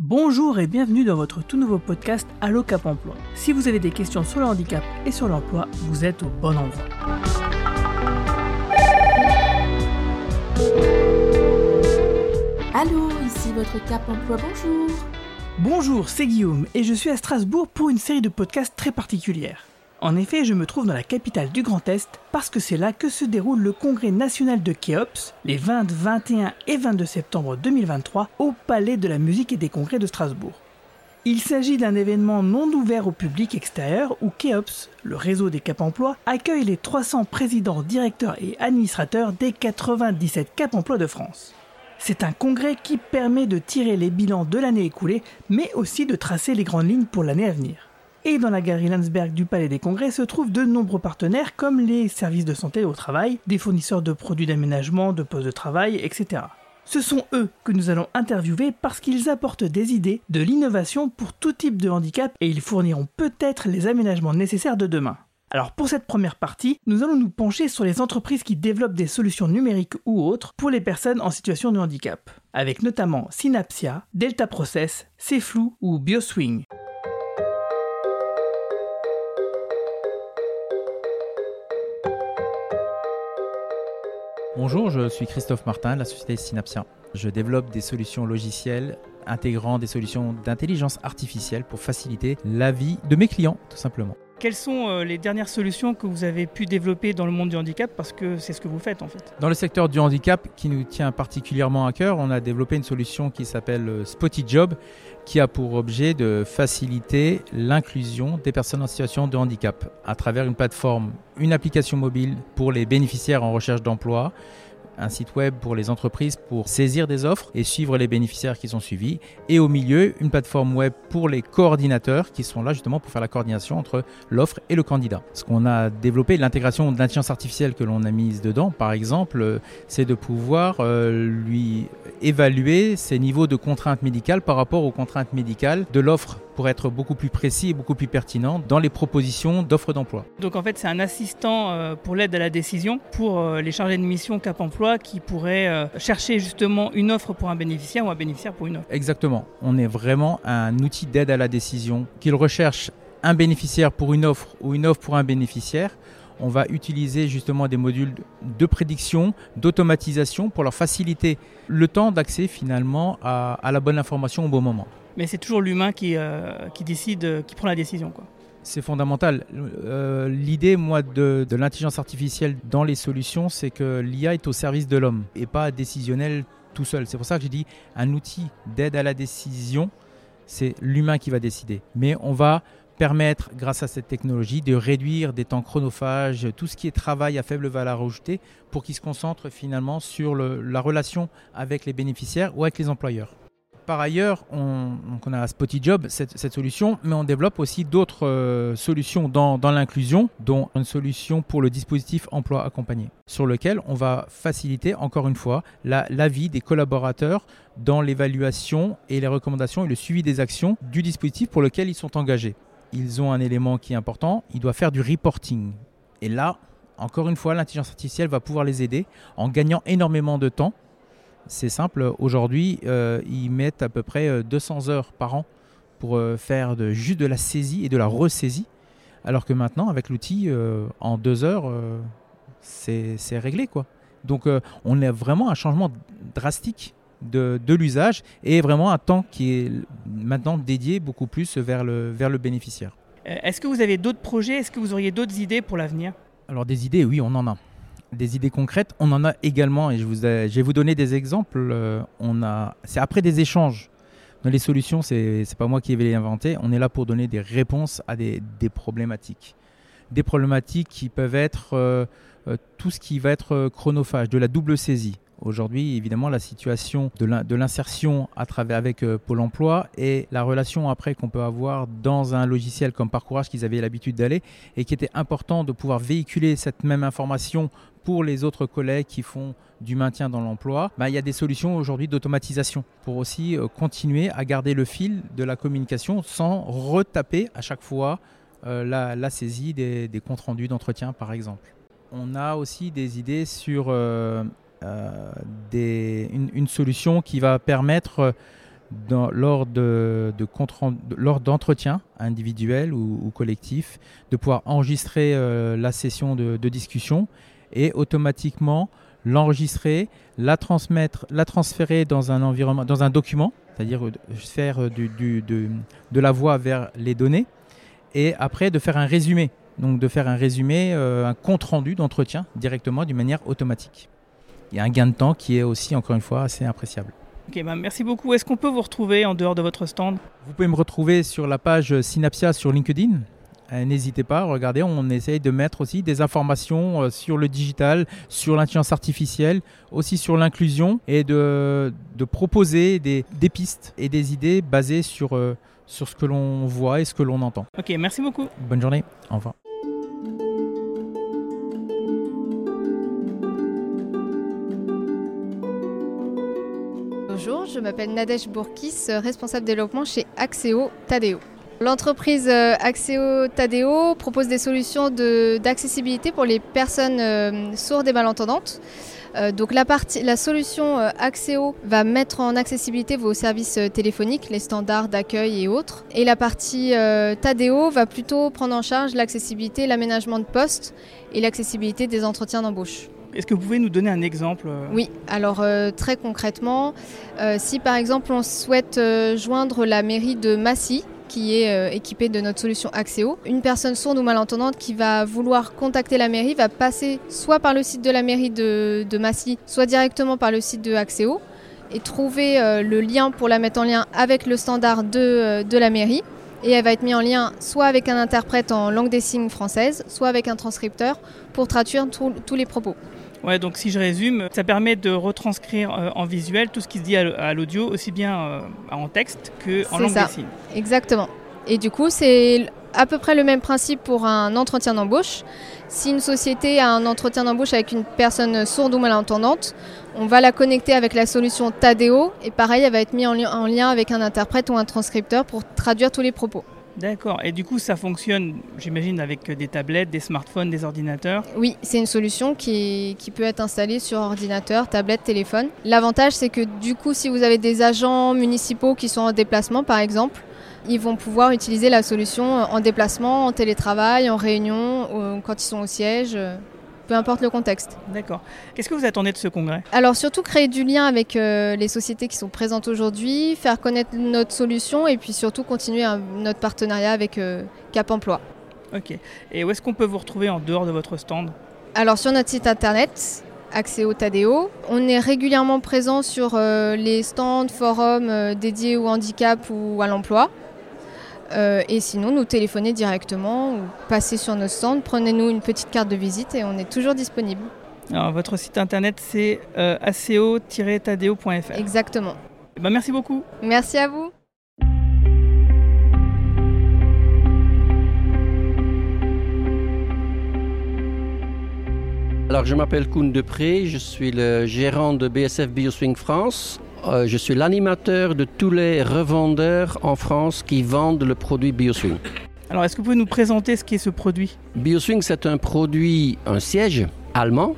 Bonjour et bienvenue dans votre tout nouveau podcast Allo Cap Emploi. Si vous avez des questions sur le handicap et sur l'emploi, vous êtes au bon endroit. Allô, ici votre Cap Emploi, bonjour. Bonjour, c'est Guillaume et je suis à Strasbourg pour une série de podcasts très particulière. En effet, je me trouve dans la capitale du Grand Est parce que c'est là que se déroule le congrès national de Kéops les 20, 21 et 22 septembre 2023 au Palais de la musique et des congrès de Strasbourg. Il s'agit d'un événement non ouvert au public extérieur où Kéops, le réseau des Cap Emploi, accueille les 300 présidents, directeurs et administrateurs des 97 Cap Emploi de France. C'est un congrès qui permet de tirer les bilans de l'année écoulée, mais aussi de tracer les grandes lignes pour l'année à venir. Et dans la galerie Landsberg du Palais des Congrès se trouvent de nombreux partenaires comme les services de santé au travail, des fournisseurs de produits d'aménagement, de postes de travail, etc. Ce sont eux que nous allons interviewer parce qu'ils apportent des idées, de l'innovation pour tout type de handicap et ils fourniront peut-être les aménagements nécessaires de demain. Alors pour cette première partie, nous allons nous pencher sur les entreprises qui développent des solutions numériques ou autres pour les personnes en situation de handicap, avec notamment Synapsia, Delta Process, Cflou ou BioSwing. Bonjour, je suis Christophe Martin de la société Synapsia. Je développe des solutions logicielles intégrant des solutions d'intelligence artificielle pour faciliter la vie de mes clients, tout simplement. Quelles sont euh, les dernières solutions que vous avez pu développer dans le monde du handicap? Parce que c'est ce que vous faites en fait. Dans le secteur du handicap qui nous tient particulièrement à cœur, on a développé une solution qui s'appelle euh, Spotty Job qui a pour objet de faciliter l'inclusion des personnes en situation de handicap à travers une plateforme, une application mobile pour les bénéficiaires en recherche d'emploi, un site web pour les entreprises pour saisir des offres et suivre les bénéficiaires qui sont suivis. Et au milieu, une plateforme web pour les coordinateurs qui sont là justement pour faire la coordination entre l'offre et le candidat. Ce qu'on a développé, l'intégration de l'intelligence artificielle que l'on a mise dedans, par exemple, euh, c'est de pouvoir euh, lui évaluer ses niveaux de contraintes médicales par rapport aux contraintes médicales de l'offre pour être beaucoup plus précis et beaucoup plus pertinent dans les propositions d'offres d'emploi. Donc en fait, c'est un assistant euh, pour l'aide à la décision pour euh, les chargés de mission Cap Emploi qui pourraient euh, chercher justement une offre pour un bénéficiaire ou un bénéficiaire pour une offre. Exactement. On est vraiment un outil d'aide à la décision qu'il recherche un bénéficiaire pour une offre ou une offre pour un bénéficiaire on va utiliser justement des modules de prédiction, d'automatisation pour leur faciliter le temps d'accès finalement à, à, la bonne information au bon moment mais c'est toujours l'humain qui, euh, qui décide, qui prend la décision. Quoi. C'est fondamental. Euh, l'idée, moi, de, de l'intelligence artificielle dans les solutions, c'est que l'IA est au service de l'homme et pas décisionnel tout seul. C'est pour ça que j'ai dit un outil d'aide à la décision, c'est l'humain qui va décider. Mais on va permettre, grâce à cette technologie, de réduire des temps chronophages, tout ce qui est travail à faible valeur ajoutée, pour qu'ils se concentrent finalement sur la relation avec les bénéficiaires ou avec les employeurs. Par ailleurs, on, on a Spotty Job, cette, solution, mais on développe aussi d'autres euh, solutions dans, l'inclusion, dont une solution pour le dispositif emploi accompagné, sur lequel on va faciliter, encore une fois, l'avis la des collaborateurs dans l'évaluation et les recommandations et le suivi des actions du dispositif pour lequel ils sont engagés. Ils ont un élément qui est important, ils doivent faire du reporting. Et là, encore une fois, l'intelligence artificielle va pouvoir les aider en gagnant énormément de temps c'est simple, aujourd'hui, euh, ils mettent à peu près 200 euh, heures par an pour euh, faire juste de la saisie et de la ressaisie, alors que maintenant, avec l'outil, en deux heures, c'est réglé. Donc on a vraiment un changement drastique de, de l'usage et vraiment un temps qui est maintenant dédié beaucoup plus vers le, vers le bénéficiaire. Est-ce que vous avez d'autres projets? Est-ce que vous auriez d'autres idées pour l'avenir? Alors des idées, oui, on en a des idées concrètes. On en a également, et je, vous ai, je vais vous donner des exemples. Euh, on a, c'est après des échanges. Dans les solutions, c'est n'est pas moi qui vais les inventer. On est là pour donner des réponses à des, des problématiques. Des problématiques qui peuvent être euh, euh, tout ce qui va être chronophage, de la double saisie. Aujourd'hui, évidemment, la situation de l'insertion avec euh, Pôle emploi et la relation après qu'on peut avoir dans un logiciel comme Parcourage qu'ils avaient l'habitude d'aller et qui était important de pouvoir véhiculer cette même information pour les autres collègues qui font du maintien dans l'emploi, bah, il y a des solutions aujourd'hui d'automatisation pour aussi euh, continuer à garder le fil de la communication sans retaper à chaque fois euh, la, saisie des, comptes rendus d'entretien, par exemple. On a aussi des idées sur des, une, solution qui va permettre lors de, d'entretiens individuels ou, collectifs, de pouvoir enregistrer euh, la session de, discussion et automatiquement l'enregistrer, la transmettre, la transférer dans un environnement, dans un document, c'est-à-dire euh, faire euh, de, la voix vers les données, et après de faire un résumé. Donc de faire un résumé, euh, un compte rendu d'entretien directement d'une manière automatique. Il y a un gain de temps qui est aussi, encore une fois, assez appréciable. Ok, bah, merci beaucoup. Est-ce qu'on peut vous retrouver en dehors de votre stand? Vous pouvez me retrouver sur la page Synapsia sur LinkedIn. Euh, N'hésitez pas, regardez, on essaye de mettre aussi des informations euh, sur le digital, sur l'intelligence artificielle, aussi sur l'inclusion et de, de proposer des, des pistes et des idées basées sur, euh, sur ce que l'on voit et ce que l'on entend. Ok, merci beaucoup. Bonne journée, au revoir. Je m'appelle Nadège Bourkis, responsable développement chez Axéo Tadeo. L'entreprise euh, Axéo Tadeo propose des solutions d'accessibilité pour les personnes euh, sourdes et malentendantes. Euh, donc la, solution Axéo va mettre en accessibilité vos services téléphoniques, les standards d'accueil et autres. Et la partie Tadeo va plutôt prendre en charge l'accessibilité, l'aménagement de postes et l'accessibilité des entretiens d'embauche. Est-ce que vous pouvez nous donner un exemple euh, Oui, alors euh, très concrètement, euh, si par exemple on souhaite joindre la mairie de Massy, qui est équipée de notre solution Axéo, une personne sourde ou malentendante qui va vouloir contacter la mairie va passer soit par le site de la mairie de, Massy, soit directement par le site de Axéo et trouver le lien pour la mettre en lien avec le standard de, de la mairie. Et elle va être mise en lien soit avec un interprète en langue des signes française, soit avec un transcripteur pour traduire tous les propos. Ouais, donc si je résume, ça permet de retranscrire euh, en visuel tout ce qui se dit à l'audio, aussi bien euh, en texte que en C'est langue ça. des signes. Exactement. Et du coup, c'est à peu près le même principe pour un entretien d'embauche. Si une société a un entretien d'embauche avec une personne sourde ou malentendante, on va la connecter avec la solution Tadeo et pareil, elle va être mise en, li- en lien avec un interprète ou un transcripteur pour traduire tous les propos. D'accord. Et du coup, ça fonctionne, j'imagine, avec des tablettes, des smartphones, des ordinateurs. Oui, c'est une solution qui, peut être installée sur ordinateur, tablette, téléphone. L'avantage, c'est que du coup, si vous avez des agents municipaux qui sont en déplacement, par exemple, ils vont pouvoir utiliser la solution en déplacement, en télétravail, en réunion, quand ils sont au siège, peu importe le contexte. D'accord. Qu'est-ce que vous attendez de ce congrès? Alors surtout créer du lien avec euh, les sociétés qui sont présentes aujourd'hui, faire connaître notre solution et puis surtout continuer un- notre partenariat avec euh, Cap Emploi. Ok. Et où est-ce qu'on peut vous retrouver en dehors de votre stand? Alors sur notre site internet, Axéo Tadeo, on est régulièrement présent sur euh, les stands, forums dédiés au handicap ou à l'emploi. Euh, et sinon, nous téléphoner directement ou passer sur nos stands, prenez-nous une petite carte de visite et on est toujours disponible. Alors, votre site internet, c'est euh, aco-tadeo.fr. Exactement. Eh ben, merci beaucoup. Merci à vous. Alors, je m'appelle Koun Depré, je suis le gérant de BSF Bioswing France. Euh, je suis l'animateur de tous les revendeurs en France qui vendent le produit Bioswing. Alors, est-ce que vous pouvez nous présenter ce qu'est ce produit? Bioswing, c'est un produit, un siège allemand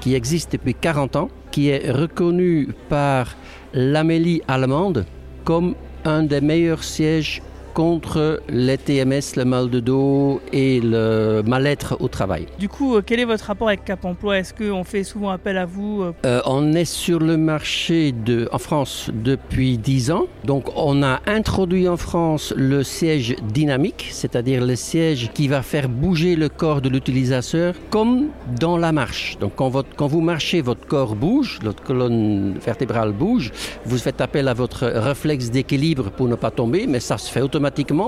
qui existe depuis 40 ans, qui est reconnu par l'Amélie allemande comme un des meilleurs sièges contre les TMS, le mal de dos et le mal-être au travail. Du coup, euh, quel est votre rapport avec Cap Emploi? Est-ce qu'on fait souvent appel à vous euh, Euh, on est sur le marché de, en France depuis 10 ans. Donc on a introduit en France le siège dynamique, c'est-à-dire le siège qui va faire bouger le corps de l'utilisateur comme dans la marche. Donc quand, votre- quand vous marchez, votre corps bouge, votre colonne vertébrale bouge, vous faites appel à votre réflexe d'équilibre pour ne pas tomber, mais ça se fait automatiquement,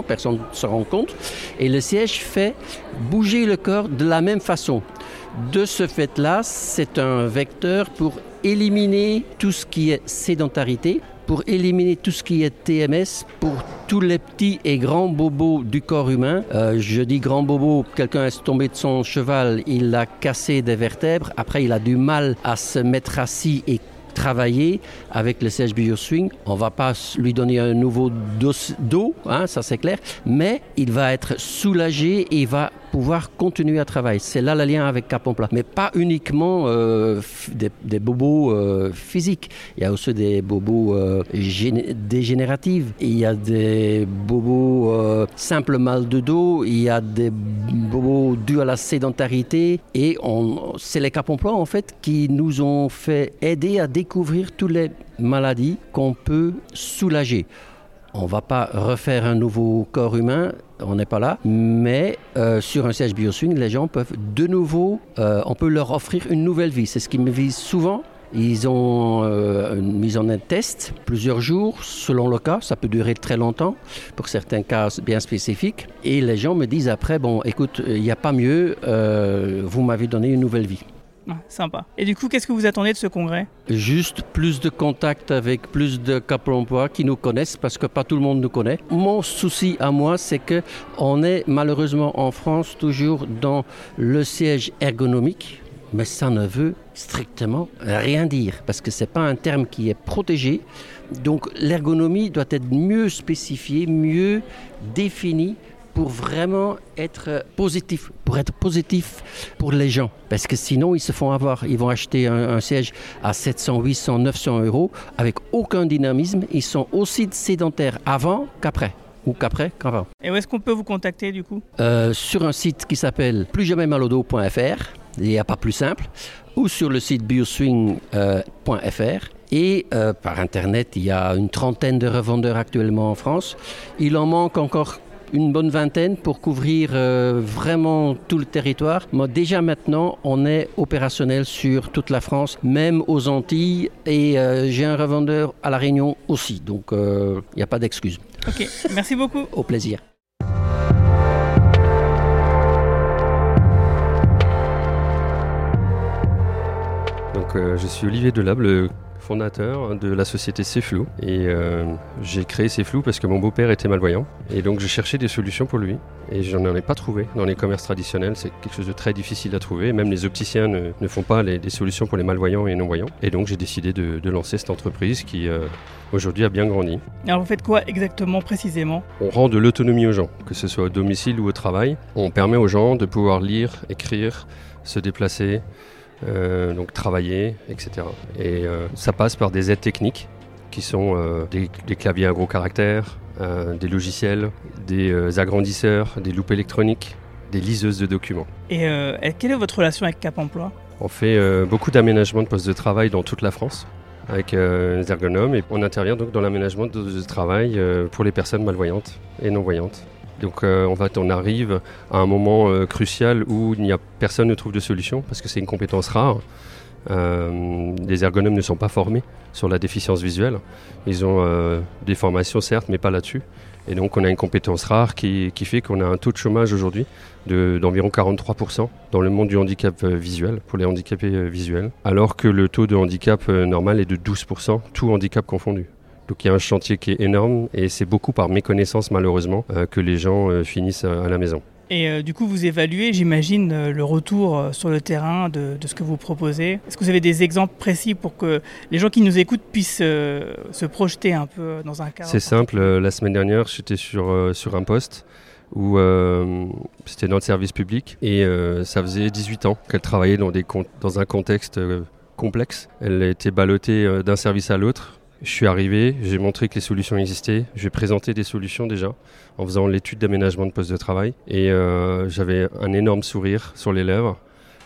personne ne se rend compte. Et le siège fait bouger le corps de la même façon. De ce fait-là, c'est un vecteur pour éliminer tout ce qui est sédentarité, pour éliminer tout ce qui est TMS, pour tous les petits et grands bobos du corps humain. Euh, je dis grand bobo, quelqu'un est tombé de son cheval, il a cassé des vertèbres, après il a du mal à se mettre assis et travailler avec le siège BioSwing. On va pas lui donner un nouveau dos- dos, hein, ça c'est clair, mais il va être soulagé et va pouvoir continuer à travailler. C'est là le lien avec Cap. Mais pas uniquement euh, des, bobos euh, physiques. Il y a aussi des bobos euh, dégénératifs. Il y a des bobos simples mal de dos. Il y a des bobos dus à la sédentarité. Et c'est les Cap Emploi en fait qui nous ont fait aider à découvrir toutes les maladies qu'on peut soulager. On ne va pas refaire un nouveau corps humain, on n'est pas là, mais euh, sur un siège bioswing, les gens peuvent de nouveau, euh, on peut leur offrir une nouvelle vie. C'est ce qui me vise souvent. Ils ont euh, mis en un test plusieurs jours, selon le cas. Ça peut durer très longtemps, pour certains cas bien spécifiques. Et les gens me disent après, bon, écoute, il n'y a pas mieux, vous m'avez donné une nouvelle vie sympa. Et du coup, qu'est-ce que vous attendez de ce congrès? Juste plus de contact avec plus de cap emploi qui nous connaissent parce que pas tout le monde nous connaît. Mon souci à moi, c'est que on est malheureusement en France toujours dans le siège ergonomique, mais ça ne veut strictement rien dire parce que c'est pas un terme qui est protégé. Donc l'ergonomie doit être mieux spécifiée, mieux définie pour vraiment être positif, pour être positif pour les gens. Parce que sinon, ils se font avoir. Ils vont acheter un, siège à 700, 800, 900 euros avec aucun dynamisme. Ils sont aussi sédentaires avant qu'après ou qu'après qu'avant. Et où est-ce qu'on peut vous contacter du coup? Euh, Sur un site qui s'appelle plusjamaismalodo.fr, il n'y a pas plus simple, ou sur le site bioswing.fr. Et euh, par Internet, il y a une trentaine de revendeurs actuellement en France. Il en manque encore une bonne vingtaine pour couvrir euh, vraiment tout le territoire. Mais déjà maintenant, on est opérationnel sur toute la France, même aux Antilles. Et euh, j'ai un revendeur à La Réunion aussi. Donc, il euh, n'y a pas d'excuse. Ok, merci beaucoup. Au plaisir. Donc, je suis Olivier Delable, fondateur de la société Cflou. Et euh, j'ai créé Cflou parce que mon beau-père était malvoyant. Et donc j'ai cherché des solutions pour lui. Et je n'en ai pas trouvé dans les commerces traditionnels. C'est quelque chose de très difficile à trouver. Même les opticiens ne, font pas les, des solutions pour les malvoyants et non-voyants. Et donc j'ai décidé de, lancer cette entreprise qui euh, aujourd'hui a bien grandi. Alors vous faites quoi exactement précisément? On rend de l'autonomie aux gens, que ce soit au domicile ou au travail. On permet aux gens de pouvoir lire, écrire, se déplacer, euh, donc travailler, etc. Et euh, ça passe par des aides techniques qui sont euh, des, claviers à gros caractères, des logiciels, des agrandisseurs, des loupes électroniques, des liseuses de documents. Et quelle est votre relation avec Cap Emploi? On fait beaucoup d'aménagements de postes de travail dans toute la France avec les ergonomes et on intervient donc dans l'aménagement de postes de travail pour les personnes malvoyantes et non-voyantes. Donc euh, on, arrive à un moment euh, crucial où personne ne trouve de solution parce que c'est une compétence rare. Euh, les ergonomes ne sont pas formés sur la déficience visuelle. Ils ont des formations certes, mais pas là-dessus. Et donc on a une compétence rare qui, fait qu'on a un taux de chômage aujourd'hui d'environ 43% dans le monde du handicap visuel, pour les handicapés visuels, alors que le taux de handicap normal est de 12%, tout handicap confondu. Donc il y a un chantier qui est énorme et c'est beaucoup par méconnaissance malheureusement euh, que les gens euh, finissent à la maison. Et euh, du coup, vous évaluez, j'imagine, le retour sur le terrain de, ce que vous proposez. Est-ce que vous avez des exemples précis pour que les gens qui nous écoutent puissent se projeter un peu dans un cadre? C'est simple. la semaine dernière, j'étais sur, sur un poste où c'était dans le service public et ça faisait 18 ans qu'elle travaillait dans, des, dans un contexte complexe. Elle était ballottée d'un service à l'autre je suis arrivé, j'ai montré que les solutions existaient, j'ai présenté des solutions déjà en faisant l'étude d'aménagement de poste de travail et euh, j'avais un énorme sourire sur les lèvres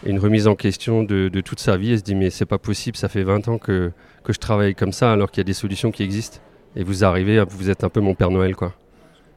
et une remise en question de, toute sa vie. Elle se dit mais c'est pas possible, ça fait 20 ans que, que je travaille comme ça alors qu'il y a des solutions qui existent et vous arrivez, vous êtes un peu mon Père Noël quoi.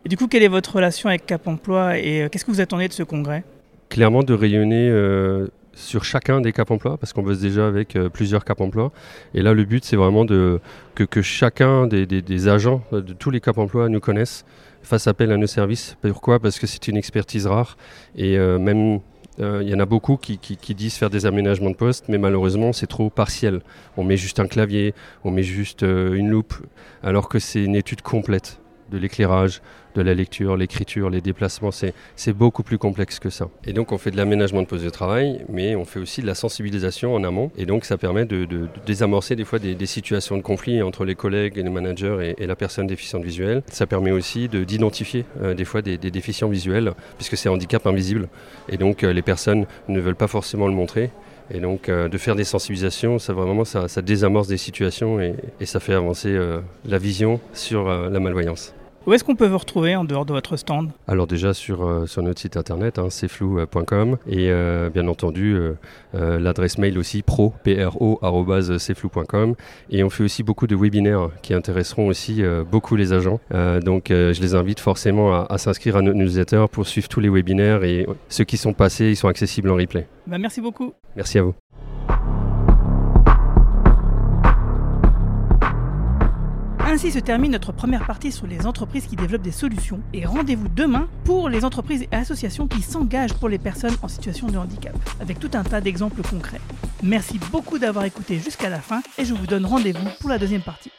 Et du coup, quelle est votre relation avec Cap Emploi et euh, qu'est-ce que vous attendez de ce congrès? Clairement de rayonner euh, sur chacun des cap emploi parce qu'on bosse déjà avec euh, plusieurs cap emploi. Et là le but c'est vraiment que, chacun des, agents de tous les cap emploi nous connaissent fasse appel à nos services. Pourquoi? Parce que c'est une expertise rare. Et euh, même euh, il y en a beaucoup qui, disent faire des aménagements de poste, mais malheureusement c'est trop partiel. On met juste un clavier, on met juste une loupe, alors que c'est une étude complète de l'éclairage, de la lecture, l'écriture, les déplacements, c'est beaucoup plus complexe que ça. Et donc on fait de l'aménagement de poste de travail, mais on fait aussi de la sensibilisation en amont. Et donc ça permet de, désamorcer des fois des, situations de conflit entre les collègues et les managers et, la personne déficiente visuelle. Ça permet aussi d'identifier euh, des fois des, déficients visuels, puisque c'est un handicap invisible. Et donc euh, les personnes ne veulent pas forcément le montrer. Et donc euh, de faire des sensibilisations, ça vraiment ça, désamorce des situations et, ça fait avancer la vision sur la malvoyance. Où est-ce qu'on peut vous retrouver en dehors de votre stand? Alors déjà sur, euh, sur notre site internet, hein, cflou.com et euh, bien entendu euh, l'adresse mail aussi pro, pro et on fait aussi beaucoup de webinaires qui intéresseront aussi beaucoup les agents. donc je les invite forcément à, s'inscrire à notre newsletter pour suivre tous les webinaires et ceux qui sont passés, ils sont accessibles en replay. Bah, merci beaucoup. Merci à vous. Ainsi se termine notre première partie sur les entreprises qui développent des solutions. Et rendez-vous demain pour les entreprises et associations qui s'engagent pour les personnes en situation de handicap, avec tout un tas d'exemples concrets. Merci beaucoup d'avoir écouté jusqu'à la fin et je vous donne rendez-vous pour la deuxième partie.